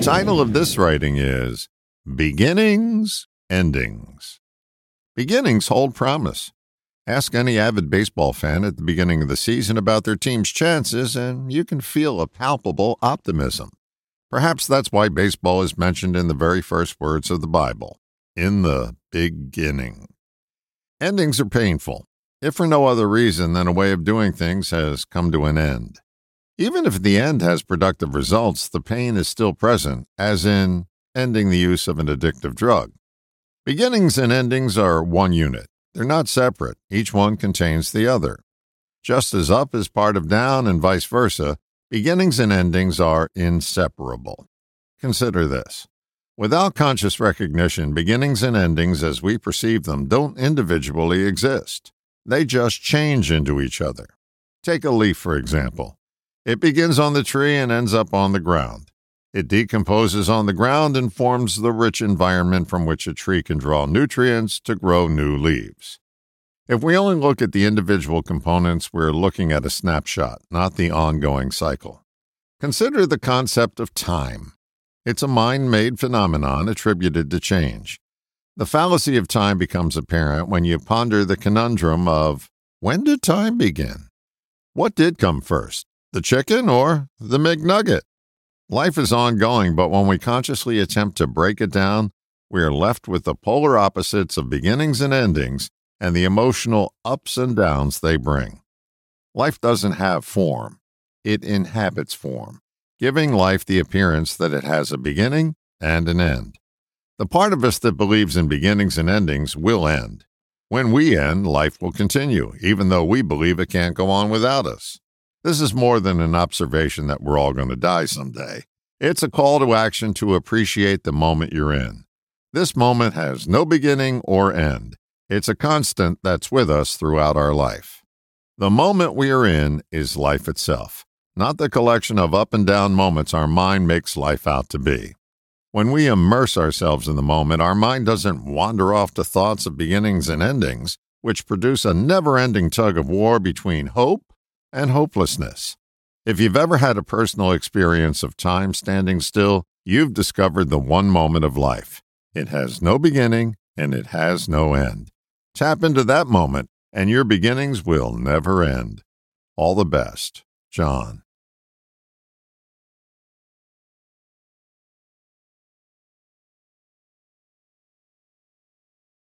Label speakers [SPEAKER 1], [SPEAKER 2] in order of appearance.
[SPEAKER 1] title of this writing is Beginnings, Endings. Beginnings hold promise. Ask any avid baseball fan at the beginning of the season about their team's chances, and you can feel a palpable optimism. Perhaps that's why baseball is mentioned in the very first words of the Bible in the beginning. Endings are painful, if for no other reason than a way of doing things has come to an end. Even if the end has productive results, the pain is still present, as in ending the use of an addictive drug. Beginnings and endings are one unit. They're not separate, each one contains the other. Just as up is part of down and vice versa, beginnings and endings are inseparable. Consider this. Without conscious recognition, beginnings and endings as we perceive them don't individually exist. They just change into each other. Take a leaf, for example. It begins on the tree and ends up on the ground. It decomposes on the ground and forms the rich environment from which a tree can draw nutrients to grow new leaves. If we only look at the individual components, we're looking at a snapshot, not the ongoing cycle. Consider the concept of time. It's a mind made phenomenon attributed to change. The fallacy of time becomes apparent when you ponder the conundrum of when did time begin? What did come first, the chicken or the McNugget? Life is ongoing, but when we consciously attempt to break it down, we are left with the polar opposites of beginnings and endings and the emotional ups and downs they bring. Life doesn't have form, it inhabits form, giving life the appearance that it has a beginning and an end. The part of us that believes in beginnings and endings will end. When we end, life will continue, even though we believe it can't go on without us. This is more than an observation that we're all going to die someday. It's a call to action to appreciate the moment you're in. This moment has no beginning or end. It's a constant that's with us throughout our life. The moment we are in is life itself, not the collection of up and down moments our mind makes life out to be. When we immerse ourselves in the moment, our mind doesn't wander off to thoughts of beginnings and endings, which produce a never ending tug of war between hope and hopelessness. If you've ever had a personal experience of time standing still, you've discovered the one moment of life. It has no beginning and it has no end. Tap into that moment, and your beginnings will never end. All the best, John.